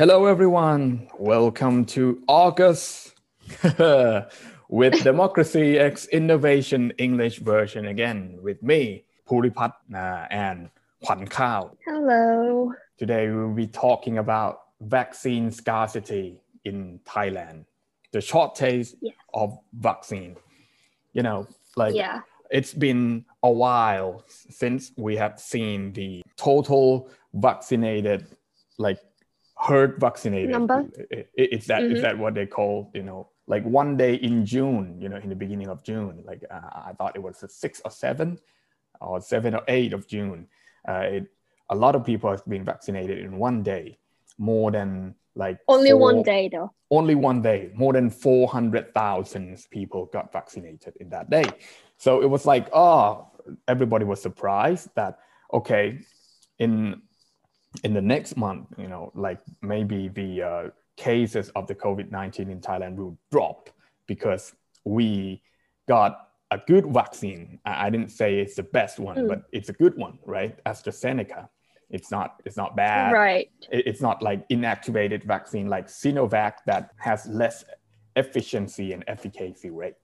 Hello, everyone. Welcome to August with Democracy X Innovation English version again with me, Puripat and Kwan Kao. Hello. Today we will be talking about vaccine scarcity in Thailand, the shortage Yes. of vaccine. You know, like Yeah. it's been a while since we have seen the total vaccinated, like herd vaccinated Number? I- i- Is that is Mhm. that what they call? You know, like one day in June. You know, in the beginning of June. Like uh, I thought it was the six or seven, or seven or eight of June. Uh, it, a lot of people have been vaccinated in one day, more than like Only one day though. only one day, more than 400,000 people got vaccinated in that day. So it was like, oh, everybody was surprised that, okay, in in the next month, you know, like maybe the uh, cases of the COVID 19 in Thailand will drop because we got a good vaccine. I, I didn't say it's the best one, Mm. but it's a good one, right? AstraZeneca. It's not, it's not bad right. it's not like inactivated vaccine like Sinovac that has less efficiency and efficacy rate.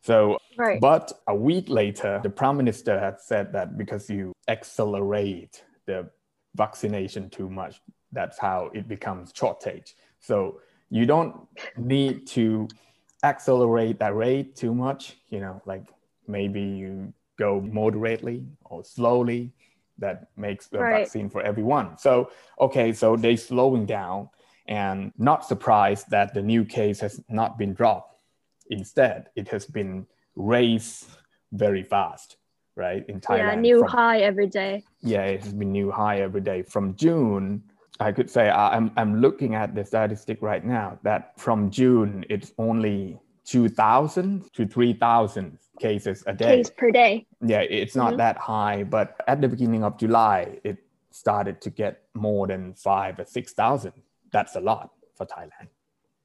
So, Right. but a week later, the prime minister had said that because you accelerate the vaccination too much, that's how it becomes shortage. So you don't need to accelerate that rate too much, you know, like maybe you go moderately or slowly that makes the Right. vaccine for everyone. So, okay, so they slowing down and not surprised that the new case has not been dropped. Instead, it has been raised very fast, right? In Thailand. yeah, new from- high every day. yeah, it has been new high every day from June. I could say I'm I'm looking at the statistic right now that from June it's only two thousand to three thousand cases a day. Case per day. Yeah, it's not Mhm. that high, but at the beginning of July it started to get more than five or six thousand. That's a lot for Thailand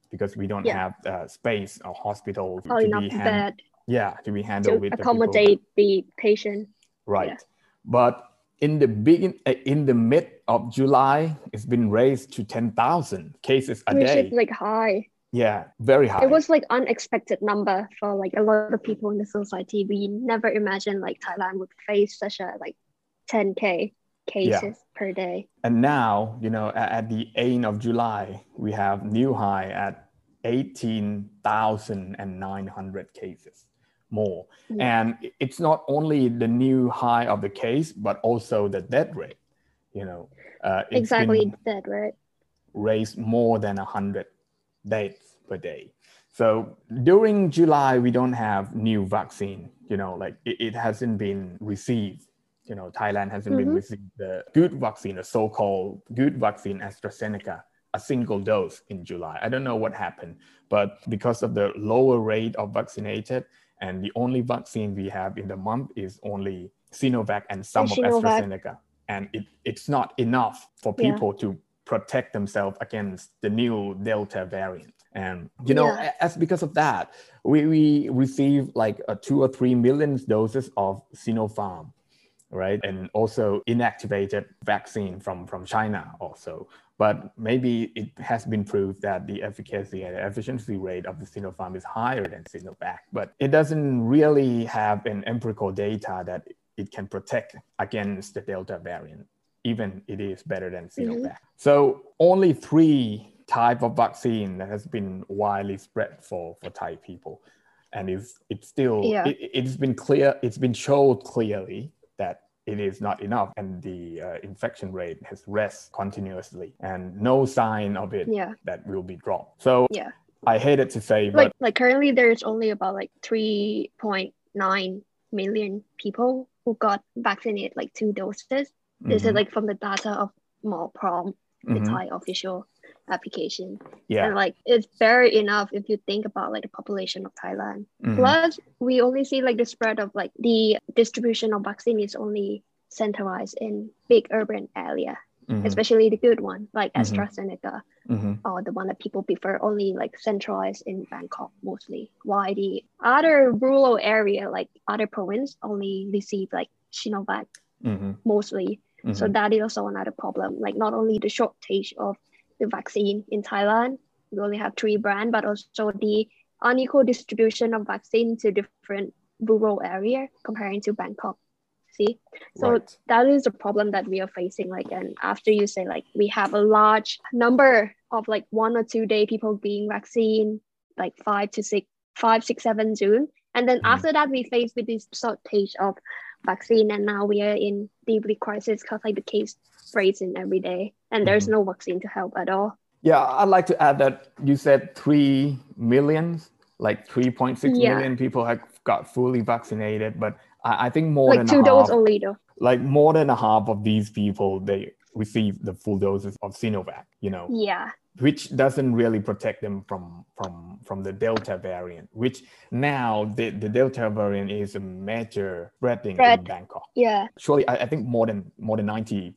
because we don't Yeah. have uh, space or hospitals Oh, to be hand- yeah to be handled to with the people accommodate the patient. right Yeah. but in the begin uh, in the mid of july it's been raised to 10000 cases a Which day is like high. Yeah very high It was like unexpected number for like a lot of people in the society. We never imagined like Thailand would face such a like 10k cases per day. and now you know at, at the end of july we have new high at 18900 cases more Yeah. and it's not only the new high of the case but also the death rate you know uh, Exactly that, right? raised more than 100 deaths per day. So during July, we don't have new vaccine, you know, like it, it hasn't been received. You know, Thailand hasn't been Mhm. received the good vaccine, the so-called good vaccine AstraZeneca, a single dose in July. I don't know what happened, but because of the lower rate of vaccinated, and the only vaccine we have in the month is only Sinovac and some of Sinovac. AstraZeneca. And it, it's not enough for Yeah. people to protect themselves against the new Delta variant. And you know, Yeah. as because of that, we, we receive like a two or three million doses of Sinopharm, right? And also inactivated vaccine from, from China also. But maybe it has been proved that the efficacy and efficiency rate of the Sinopharm is higher than Sinovac, but it doesn't really have an empirical data that it can protect against the Delta variant even it is better than Sinovac. So only three type of vaccine that has been widely spread for, for Thai people. And it's, it's still, Yeah. it, it's been clear, it's been showed clearly that it is not enough and the uh, infection rate has rest continuously and no sign of it Yeah. that will be dropped. So Yeah. I hated to say, like but like currently there's only about like 3.9 million people who got vaccinated like two doses this is Mhm, like from the data of Prom, the mhm, thai official application yeah, and like it's very enough if you think about like the population of thailand mhm, plus we only see like the spread of like the distribution of vaccine is only centralized in big urban area Mhm. especially the good one like Mhm. AstraZeneca Mhm. or the one that people prefer only like centralized in Bangkok mostly. Why the other rural area like other province only receive like Sinovac Mhm. mostly. So Mhm. that is also another problem. Like not only the shortage of the vaccine in Thailand, we only have three brands, but also the unequal distribution of vaccine to different rural area comparing to Bangkok. See, so Right. that is a problem that we are facing. Like, and after you say like we have a large number of like one or two day people being vaccine, like five to six, five, six, seven June, and then Mhm. after that we face with this shortage of vaccine, and now we are in deeply crisis because like the case raising every day, and there's Mm-hmm. no vaccine to help at all. Yeah, I'd like to add that you said three millions, like 3.6 Yeah. million people have got fully vaccinated, but I, I think more like than two a dose half, only though. like more than a half of these people, they receive the full doses of Sinovac, you know, Yeah, which doesn't really protect them from from from the Delta variant, which now the, the Delta variant is a major threat in Bangkok. yeah, Surely, I, I think more than more than 95%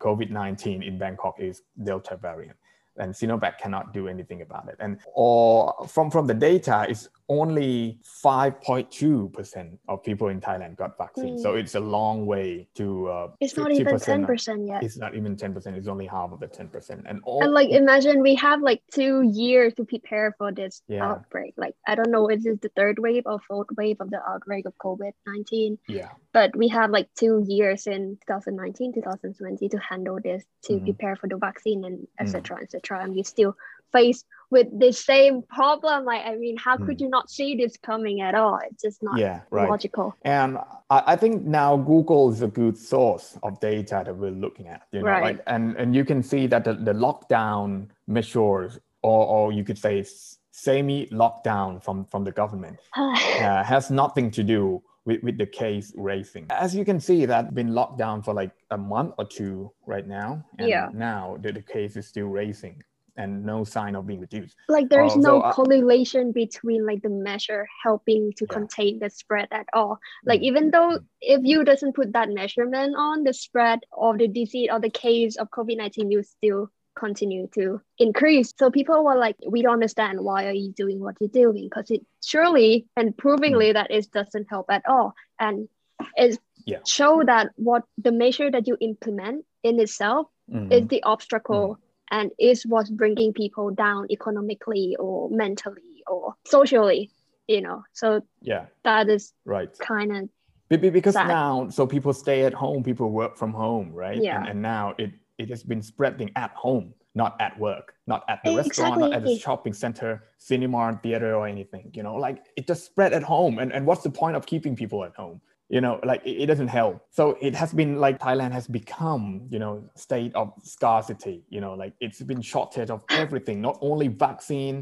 COVID-19 in Bangkok is Delta variant. And Sinovac cannot do anything about it. And or from, from the data, it's only 5.2% of people in Thailand got vaccine. So it's a long way to uh, it's not even 50% ten of- percent yet. It's not even 10%, it's only half of the 10%. And all And like imagine we have like two years to prepare for this Yeah. outbreak. Like I don't know, is this the third wave or fourth wave of the outbreak of COVID nineteen? yeah. But we have like two years in 2019, 2020 to handle this, to Mhm. prepare for the vaccine and Mm. etc. And we still face with the same problem. Like I mean, how could Mm. you not see this coming at all? It's just not Yeah, right. logical. And I, I think now Google is a good source of data that we're looking at. You know, Right. like and, and you can see that the, the lockdown measures, or, or you could say semi lockdown from, from the government, uh, has nothing to do with, with the case raising. As you can see, that's been locked down for like a month or two right now. And Yeah. now the, the case is still raising and no sign of being reduced. like there's no so, uh, correlation between like the measure helping to Yeah. contain the spread at all like Mm, even though mm. if you doesn't put that measurement on the spread of the disease or the case of covid-19 will still continue to increase. So people were like we don't understand why are you doing what you're doing? Because it surely and provingly that it doesn't help at all. And it Yeah. show that what the measure that you implement in itself Mhm. is the obstacle and is what's bringing people down economically or mentally or socially you know? So yeah, that is right. kind of Be- be- because now so people stay at home people work from home right? Yeah. and, and now it it has been spreading at home not at work not at the restaurant not at the shopping center cinema theater or anything you know? Like it just spread at home. And, and what's the point of keeping people at home? You know like it, it doesn't help. So it has been like thailand has become you know state of scarcity you know? Like it's been shortage of everything not only vaccine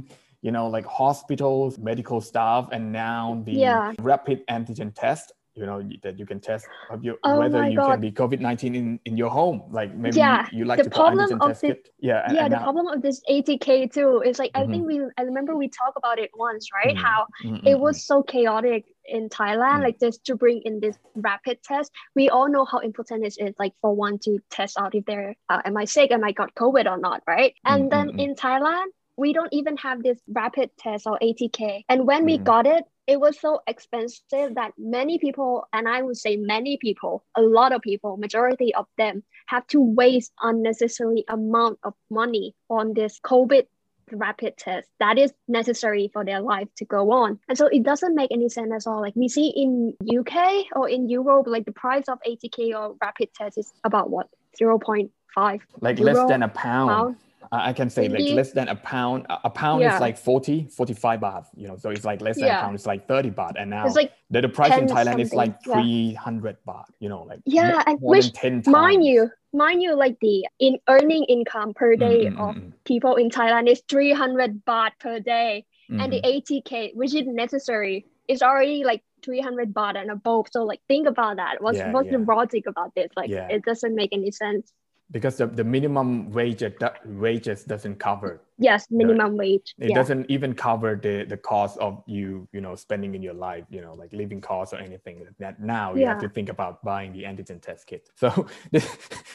you know like hospitals medical staff and now the Yeah. rapid antigen test you know that you can test of your, Oh whether you God. can be covid-19 in, in your home like maybe Yeah, you, you like the to problem of test the- yeah and, yeah and the now- problem of this atk too is like i Mhm. think we i remember we talked about it once right Mhm. how Mm, it was so chaotic in thailand Mm. like just to bring in this rapid test we all know how important it is like for one to test out if they're uh, am i sick am i got covid or not right and Mm, then mm, mm. in thailand we don't even have this rapid test or atk and when we Mhm. got it it was so expensive that many people and i would say many people a lot of people majority of them have to waste unnecessary amount of money on this covid rapid test that is necessary for their life to go on. And so it doesn't make any sense at all. Like we see in uk or in europe like the price of atk or rapid test is about what 0.5 like less than a pound. pound I can say like less than a pound. A pound Yeah. is like 40, 45 baht, you know, so it's like less than Yeah. a pound, it's like 30 baht. And now like the, the price in Thailand is like something, yeah. 300 baht, you know, like Yeah, mo- and more which, than 10 times. mind you mind you like the in earning income per Mm, day mm, mm, of mm, people in thailand is 300 baht per day and the mhm. atk which is necessary is already like 300 baht and above so like think about that what's what's the logic about this like it doesn't make any sense because the, the minimum wage wages doesn't cover yes minimum the, wage it yeah. doesn't even cover the the cost of you you know spending in your life you know like living costs or anything that now you yeah. have to think about buying the antigen test kit so it,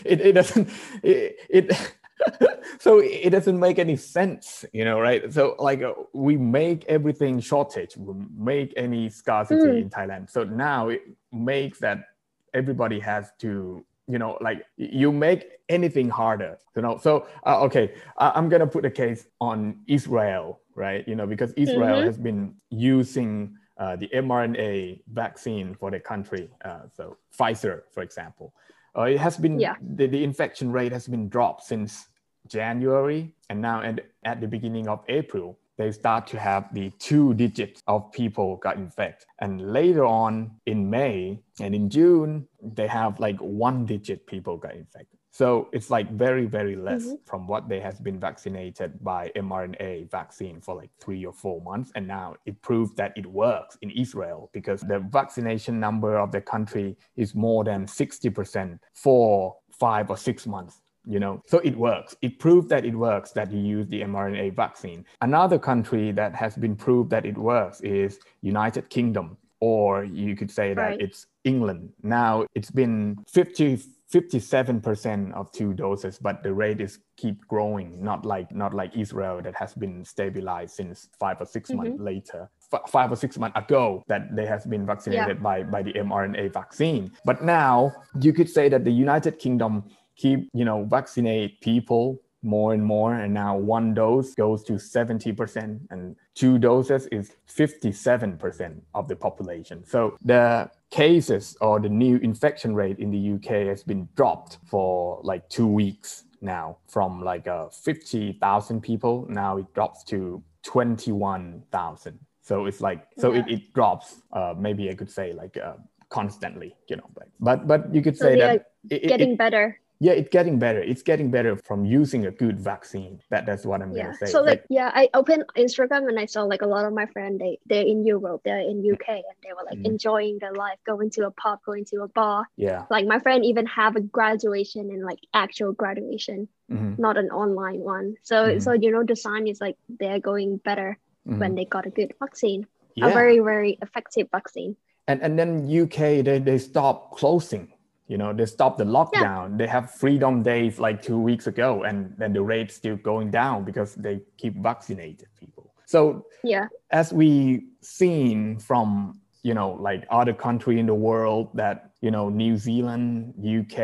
it doesn't it, it so it doesn't make any sense you know right so like uh, we make everything shortage we make any scarcity mm. in thailand so now it makes that everybody has to you know like you make anything harder you know so uh, okay uh, i'm gonna put a case on israel right you know because israel mm-hmm. has been using uh, the mrna vaccine for the country uh, so pfizer for example uh, it has been yeah. the, the infection rate has been dropped since january and now at, at the beginning of april they start to have the two digits of people got infected. And later on in May and in June, they have like one digit people got infected. So it's like very, very less mm-hmm. from what they has been vaccinated by mRNA vaccine for like three or four months. And now it proved that it works in Israel because the vaccination number of the country is more than 60% for five or six months you know so it works it proved that it works that you use the mrna vaccine another country that has been proved that it works is united kingdom or you could say that right. it's england now it's been 50 57% of two doses but the rate is keep growing not like not like israel that has been stabilized since five or 6 mm-hmm. months later F- five or six months ago that they have been vaccinated yeah. by by the mrna vaccine but now you could say that the united kingdom keep you know vaccinate people more and more and now one dose goes to 70% and two doses is 57% of the population. So the cases or the new infection rate in the uk has been dropped for like two weeks now from like uh, 50000 people. Now it drops to 21000 so it's like so yeah. it, it drops uh, maybe i could say like uh, constantly you know but but, but you could say so that it, getting it, better yeah it's getting better it's getting better from using a good vaccine that that's what i'm yeah. gonna say so like, like, yeah i opened instagram and i saw like a lot of my friends they they're in europe they're in uk and they were like mm-hmm. enjoying their life going to a pub going to a bar yeah like my friend even have a graduation and like actual graduation mm-hmm. not an online one so mm-hmm. so you know the sign is like they're going better when mm-hmm. they got a good vaccine yeah. a very very effective vaccine and and then uk they, they stop closing you know they stopped the lockdown. Yeah. they have freedom days like two weeks ago and then the rate's still going down because they keep vaccinated people. So yeah. as we seen from you know like other country in the world that you know new zealand uk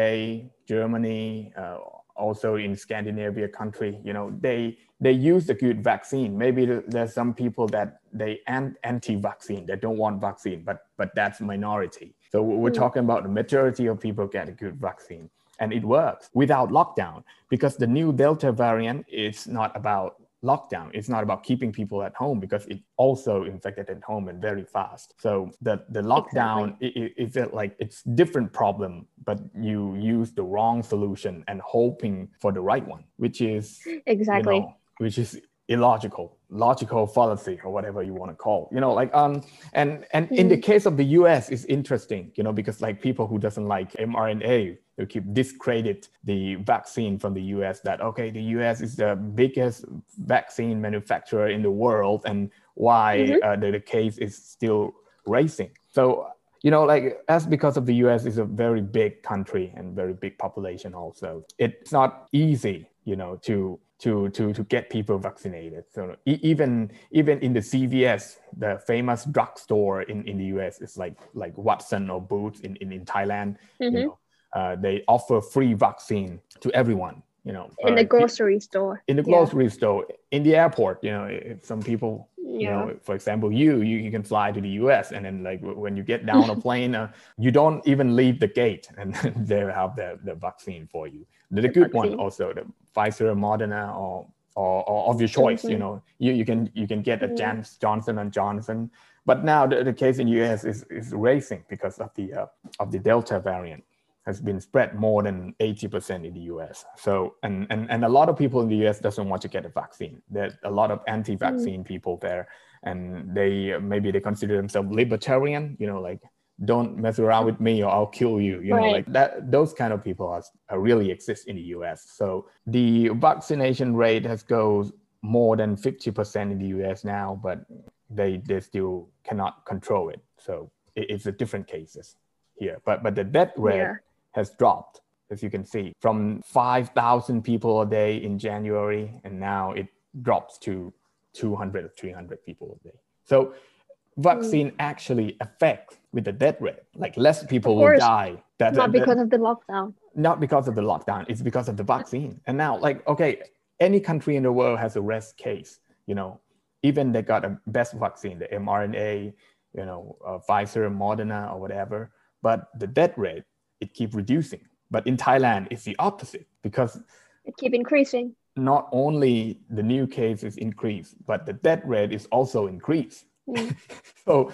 germany uh, also in scandinavia country you know they they use a good vaccine. Maybe there's some people that they anti-vaccine they don't want vaccine but but that's minority so we're mm. talking about the majority of people get a good vaccine and it works without lockdown because the new Delta variant is not about lockdown. It's not about keeping people at home because it also infected at home and very fast. So the, the lockdown exactly. is it, it like it's different problem, but you use the wrong solution and hoping for the right one, which is exactly you know, which is illogical logical fallacy or whatever you want to call you know like um and and mm. in the mm. case of the us it's interesting you know because like people who doesn't like mrna they keep discredit the vaccine from the us that okay the us is the biggest vaccine manufacturer in the world and why mm-hmm. uh, the, the case is still racing so you know like as because of the us is a very big country and very big population also it's not easy you know to to to to get people vaccinated. So even even in the CVS, the famous drugstore in, in the US, it's like like Watson or Boots in, in, in Thailand. Mm-hmm. You know, uh, they offer free vaccine to everyone. You know, in uh, the grocery store. In the grocery yeah. store, in the airport. You know, if some people you yeah. know for example you, you you can fly to the us and then like when you get down a plane uh, you don't even leave the gate and they have the, the vaccine for you the, the good vaccine. one also the pfizer moderna or or, or of your choice mm-hmm. you know you, you can you can get a mm-hmm. johnson and johnson but now the, the case in us is, is racing because of the uh, of the delta variant has been spread more than 80% in the US. So, and, and, and a lot of people in the US doesn't want to get a vaccine. There's a lot of anti-vaccine mm. people there and they, maybe they consider themselves libertarian, you know, like don't mess around with me or I'll kill you. You know, like that. Those kind of people are, are really exist in the U.S. So the vaccination rate has goes more than fifty percent in the U.S. now, but they they still cannot control it. So it, it's a different cases here. But but the death rate Yeah. Has dropped, as you can see, from five thousand people a day in January, and now it drops to 200 or 300 people a day. So vaccine actually affects with the death rate. Like less people will die. That, Not that- because of the lockdown. not because of the lockdown. It's because of the vaccine. And now, like, okay, any country in the world has a rest case. You know, even they got a best vaccine, the mRNA, you know, uh, Pfizer, Moderna, or whatever. But the death rate it keep reducing. But in Thailand, it's the opposite because It keep increasing. not only the new cases increase, but the death rate is also increased. Mm. so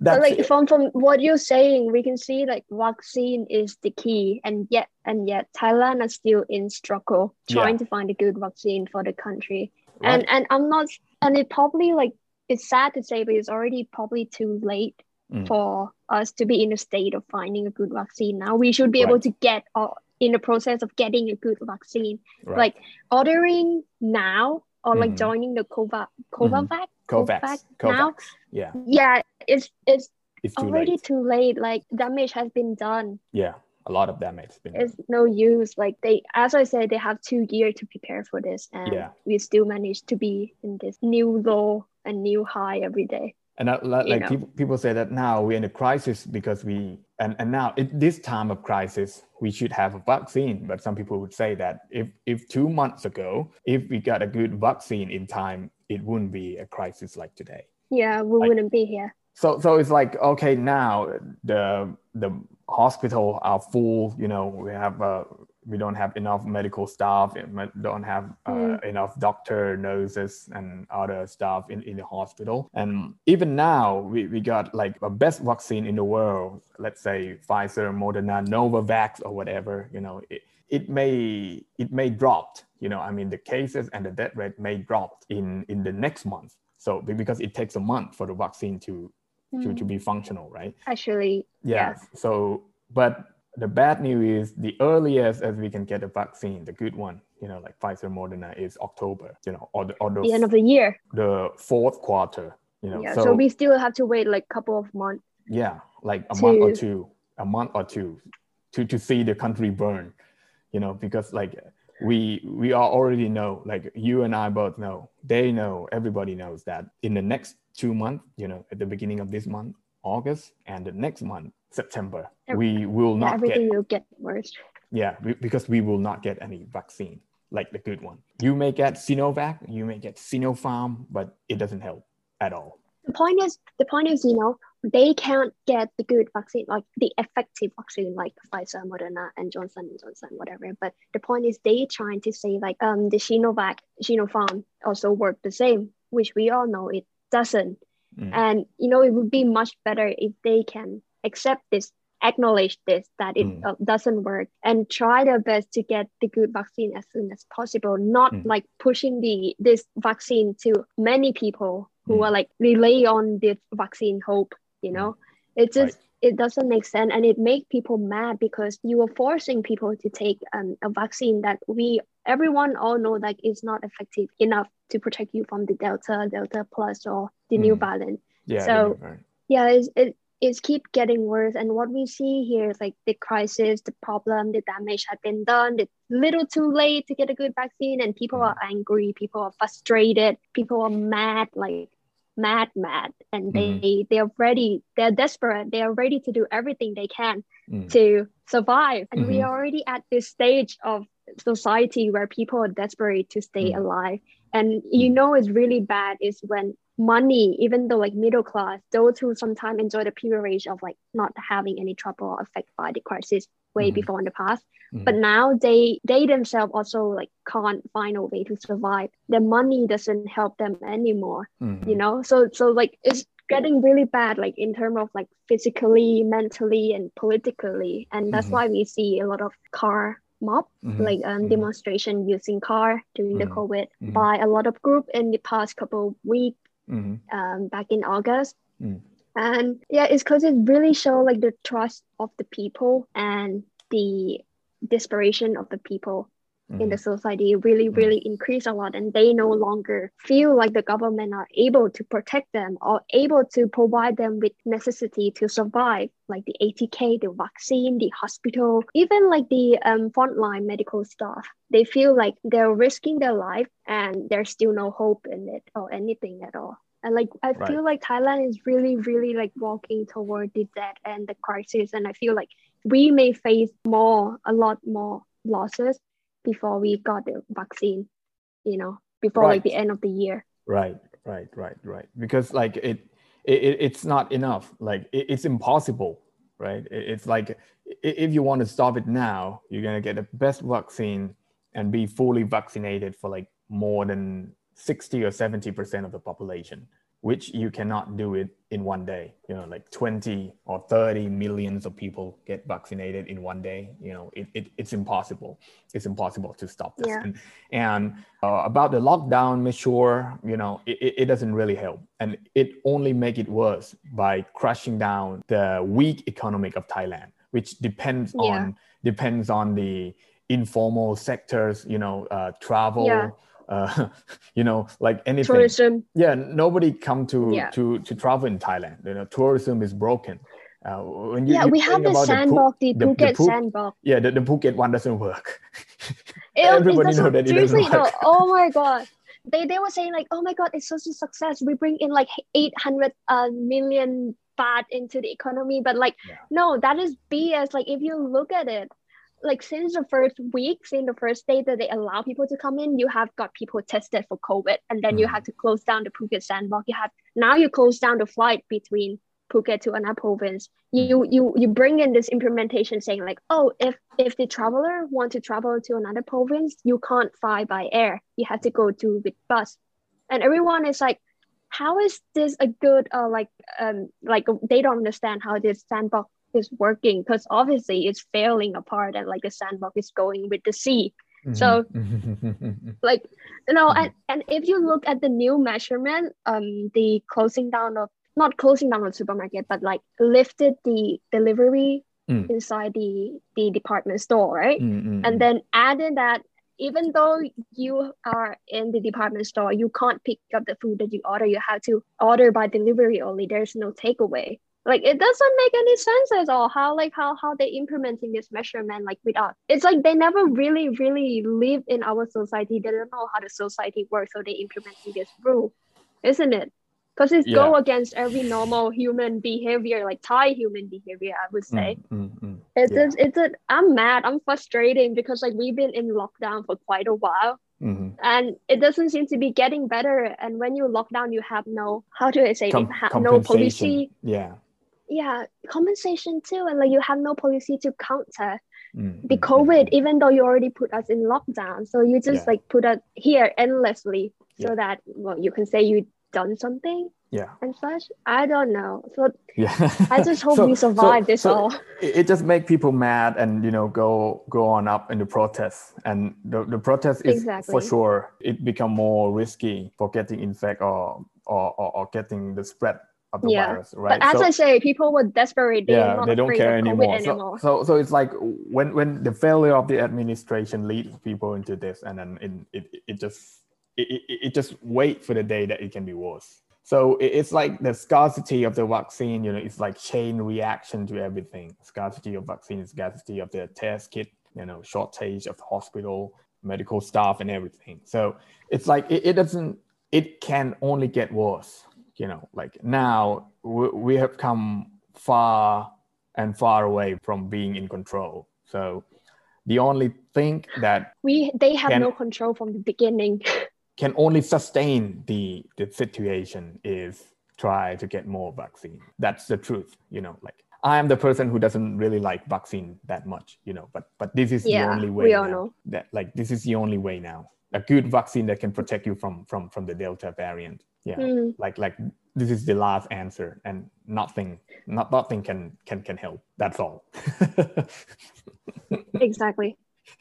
But that's like it. from from what you're saying, we can see like vaccine is the key, and yet and yet Thailand is still in struggle trying to find a good vaccine for the country. And and I'm not, and it probably like it's sad to say, but it's already probably too late Mm. for us to be in a state of finding a good vaccine. Now we should be able to get or in the process of getting a good vaccine, Right. like ordering now or like Mhm. joining the Cova Covavac. Covax, Covax Covax. now? Yeah, Yeah, it's it's it's too already late. too late. Like damage has been done. Yeah, a lot of damage has been. It's no use. Like they, as I said, they have two years to prepare for this, and Yeah. we still manage to be in this new low and new high every day. And that, like, you like know. people, people say that now we're in a crisis because we and, and now at this time of crisis we should have a vaccine. But some people would say that if if two months ago if we got a good vaccine in time, it wouldn't be a crisis like today. Yeah, we Like- wouldn't be here. So so it's like okay now the the hospital are full. You know we have uh, we don't have enough medical staff. we Don't have uh, Mm. enough doctor, nurses, and other staff in, in the hospital. And even now we, we got like a best vaccine in the world. Let's say Pfizer, Moderna, Novavax, or whatever. You know it, it may it may drop. You know I mean the cases and the death rate may drop in in the next month. So because it takes a month for the vaccine to to, Mm. to be functional, right? Actually, Yeah. yes. So, but the bad news is the earliest as we can get a vaccine, the good one, you know, like Pfizer, Moderna, is October, you know, or the, or the, The end of the year. the fourth quarter, you know. yeah. so, So, we still have to wait like a couple of months. yeah, like a month or two, a month or two, to to see the country burn, you know, because like we we all already know, like you and I both know, they know, everybody knows that in the next two months, you know, at the beginning of this month, August, and the next month, September, we will not get everything will get worse. yeah, we, because we will not get any vaccine like the good one. You may get Sinovac, you may get Sinopharm, but it doesn't help at all. The point is, the point is, you know, they can't get the good vaccine, like the effective vaccine, like Pfizer, Moderna, and Johnson and Johnson, whatever. But the point is, they trying to say like, um, the Sinovac, Sinopharm also work the same, which we all know it doesn't. Mm. And you know, it would be much better if they can accept this, acknowledge this that it Mm. uh, doesn't work, and try their best to get the good vaccine as soon as possible. Not Mm. like pushing the this vaccine to many people who Mm. are like rely on this vaccine hope. You know, it just it doesn't make sense, and it make people mad because you are forcing people to take um, a vaccine that we everyone all know like is not effective enough to protect you from the delta, delta plus, or the new Mm. variant Yeah, So- they're yeah it's, it it's keep getting worse and what we see here is like the crisis the problem the damage had been done it's little too late to get a good vaccine and people Mm. are angry people are frustrated people are mad like mad mad and they Mm-hmm. they're ready they're desperate they are ready to do everything they can Mm. to survive and we Mhm. are already at this stage of society where people are desperate to stay Mm. alive and you Mm. know it's really bad is when money even though like middle class those who sometimes enjoy the privilege of like not having any trouble affected by the crisis way Mhm. before in the past. Mhm. but now they they themselves also like can't find a way to survive. Their money doesn't help them anymore Mhm. you know? So so like it's getting really bad like in terms of like physically mentally and politically. And that's why we see a lot of car mob like um, demonstration using car during the covid by a lot of group in the past couple of weeks um, back in august. Mm. And yeah, it's because it really show like the trust of the people and the desperation of the people mm-hmm. in the mm-hmm. society really mm-hmm. really increase a lot and they no longer feel like the government are able to protect them or able to provide them with necessity to survive like the atk the vaccine the hospital even like the um, frontline medical staff they feel like they're risking their life and there's still no hope in it or anything at all and like I right. feel like Thailand is really, really like walking toward the death and the crisis. And I feel like we may face more, a lot more losses before we got the vaccine, you know, before right. like the end of the year. Right, right, right, right. Because like it, it it's not enough. Like it, it's impossible, right? It, it's like if you want to stop it now, you're gonna get the best vaccine and be fully vaccinated for like more than 60 or 70 percent of the population which you cannot do it in one day. You know like 20 or 30 millions of people get vaccinated in one day. You know it, it it's impossible. It's impossible to stop this. Yeah. and, and uh, about the lockdown measure you know it, it doesn't really help. And it only make it worse by crushing down the weak economic of thailand which depends yeah. on depends on the informal sectors you know uh, travel yeah uh, you know, like anything. Tourism. Yeah, nobody come to yeah. to to travel in Thailand. You know, tourism is broken. Uh, when you, yeah, you we have the sandbox, the, the, Phuket the, sandbox. Yeah, the, the Phuket one doesn't work. it, Everybody it know that it doesn't work. No, oh my god. They, they were saying like, oh my god, it's such a success. We bring in like 800 uh, million baht into the economy. But like, yeah. no, that is BS. Like if you look at it, like since the first week, since the first day that they allow people to come in, you have got people tested for COVID, and then mm. you have to close down the Phuket sandbox. You have now you close down the flight between Phuket to another province. Mm. You you you bring in this implementation saying like, oh, if if the traveler want to travel to another province, you can't fly by air. You have to go to with bus, and everyone is like, how is this a good uh like um like they don't understand how this sandbox is working because obviously it's failing apart and like the sandbox is going with the sea. Mm-hmm. So like you know and, and if you look at the new measurement, um the closing down of not closing down the supermarket, but like lifted the delivery mm. inside the the department store, right? Mm-hmm. And then added that even though you are in the department store, you can't pick up the food that you order. You have to order by delivery only. There's no takeaway like it doesn't make any sense at all how like how how they implementing this measurement like without it's like they never really really live in our society they don't know how the society works so they implementing this rule isn't it because it's yeah. go against every normal human behavior like thai human behavior i would say mm, mm, mm. it's yeah. it's, it's a, i'm mad i'm frustrating because like we've been in lockdown for quite a while Mm-hmm. and it doesn't seem to be getting better and when you lock down you have no how do i say Com- it? no policy yeah yeah compensation too and like you have no policy to counter mm-hmm. the mm, mm, covid mm. even though you already put us in lockdown so you just yeah. like put us here endlessly so yeah. that well you can say you done something yeah and such i don't know so yeah i just hope so, we survive so, this so all it just make people mad and you know go go on up in the protests and the, the protest is exactly. for sure it become more risky for getting infect or or, or, or getting the spread of the yeah. virus, right? But as so, I say, people were desperate. They yeah, they don't care anymore. anymore. So, so, so it's like when when the failure of the administration leads people into this, and then it it, it just it, it, it just wait for the day that it can be worse. So it's like the scarcity of the vaccine, you know, it's like chain reaction to everything. Scarcity of vaccine, scarcity of the test kit, you know, shortage of hospital, medical staff, and everything. So it's like it, it doesn't. It can only get worse you know like now we, we have come far and far away from being in control. So the only thing that we they have can, no control from the beginning. can only sustain the the situation is try to get more vaccine. That's the truth you know like i am the person who doesn't really like vaccine that much you know but but this is yeah, the only way we all know. that like this is the only way now. A good vaccine that can protect you from from from the delta variant yeah mm. like like this is the last answer and nothing not nothing can can can help that's all exactly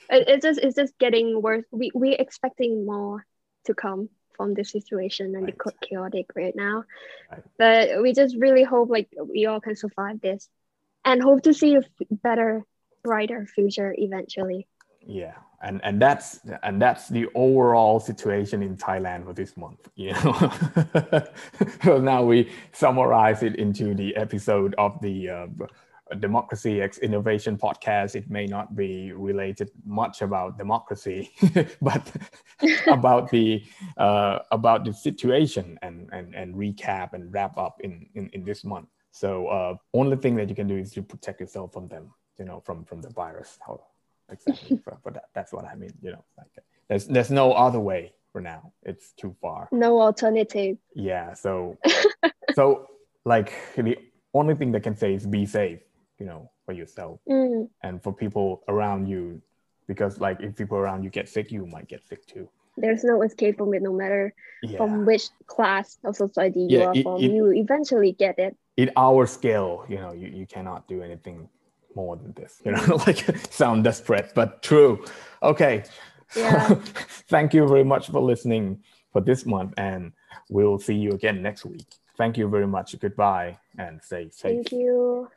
it, it's just it's just getting worse we we're expecting more to come from the situation and Right. the chaotic right now. Right. But we just really hope like we all can survive this, and hope to see a f- better, brighter future eventually. Yeah and and that's and that's the overall situation in thailand for this month you know? So now we summarize it into the episode of the uh, democracy x innovation podcast. It may not be related much about democracy but about the uh, about the situation and, and and recap and wrap up in in, in this month. So uh, only thing that you can do is to protect yourself from them you know from from the virus exactly for, for that that's what i mean you know like there's there's no other way for now it's too far No alternative. yeah so so like the only thing that can say is be safe you know for yourself Mm, and for people around you because like if people around you get sick you might get sick too there's no escape from it, no matter yeah from which class of society you Yeah, are it- from. it- you eventually get it. in our scale you know you, you cannot do anything more than this you know like sound desperate but true. Okay. Yeah. thank you very much for listening for this month and we'll see you again next week. Thank you very much. Goodbye and stay safe. Thank you.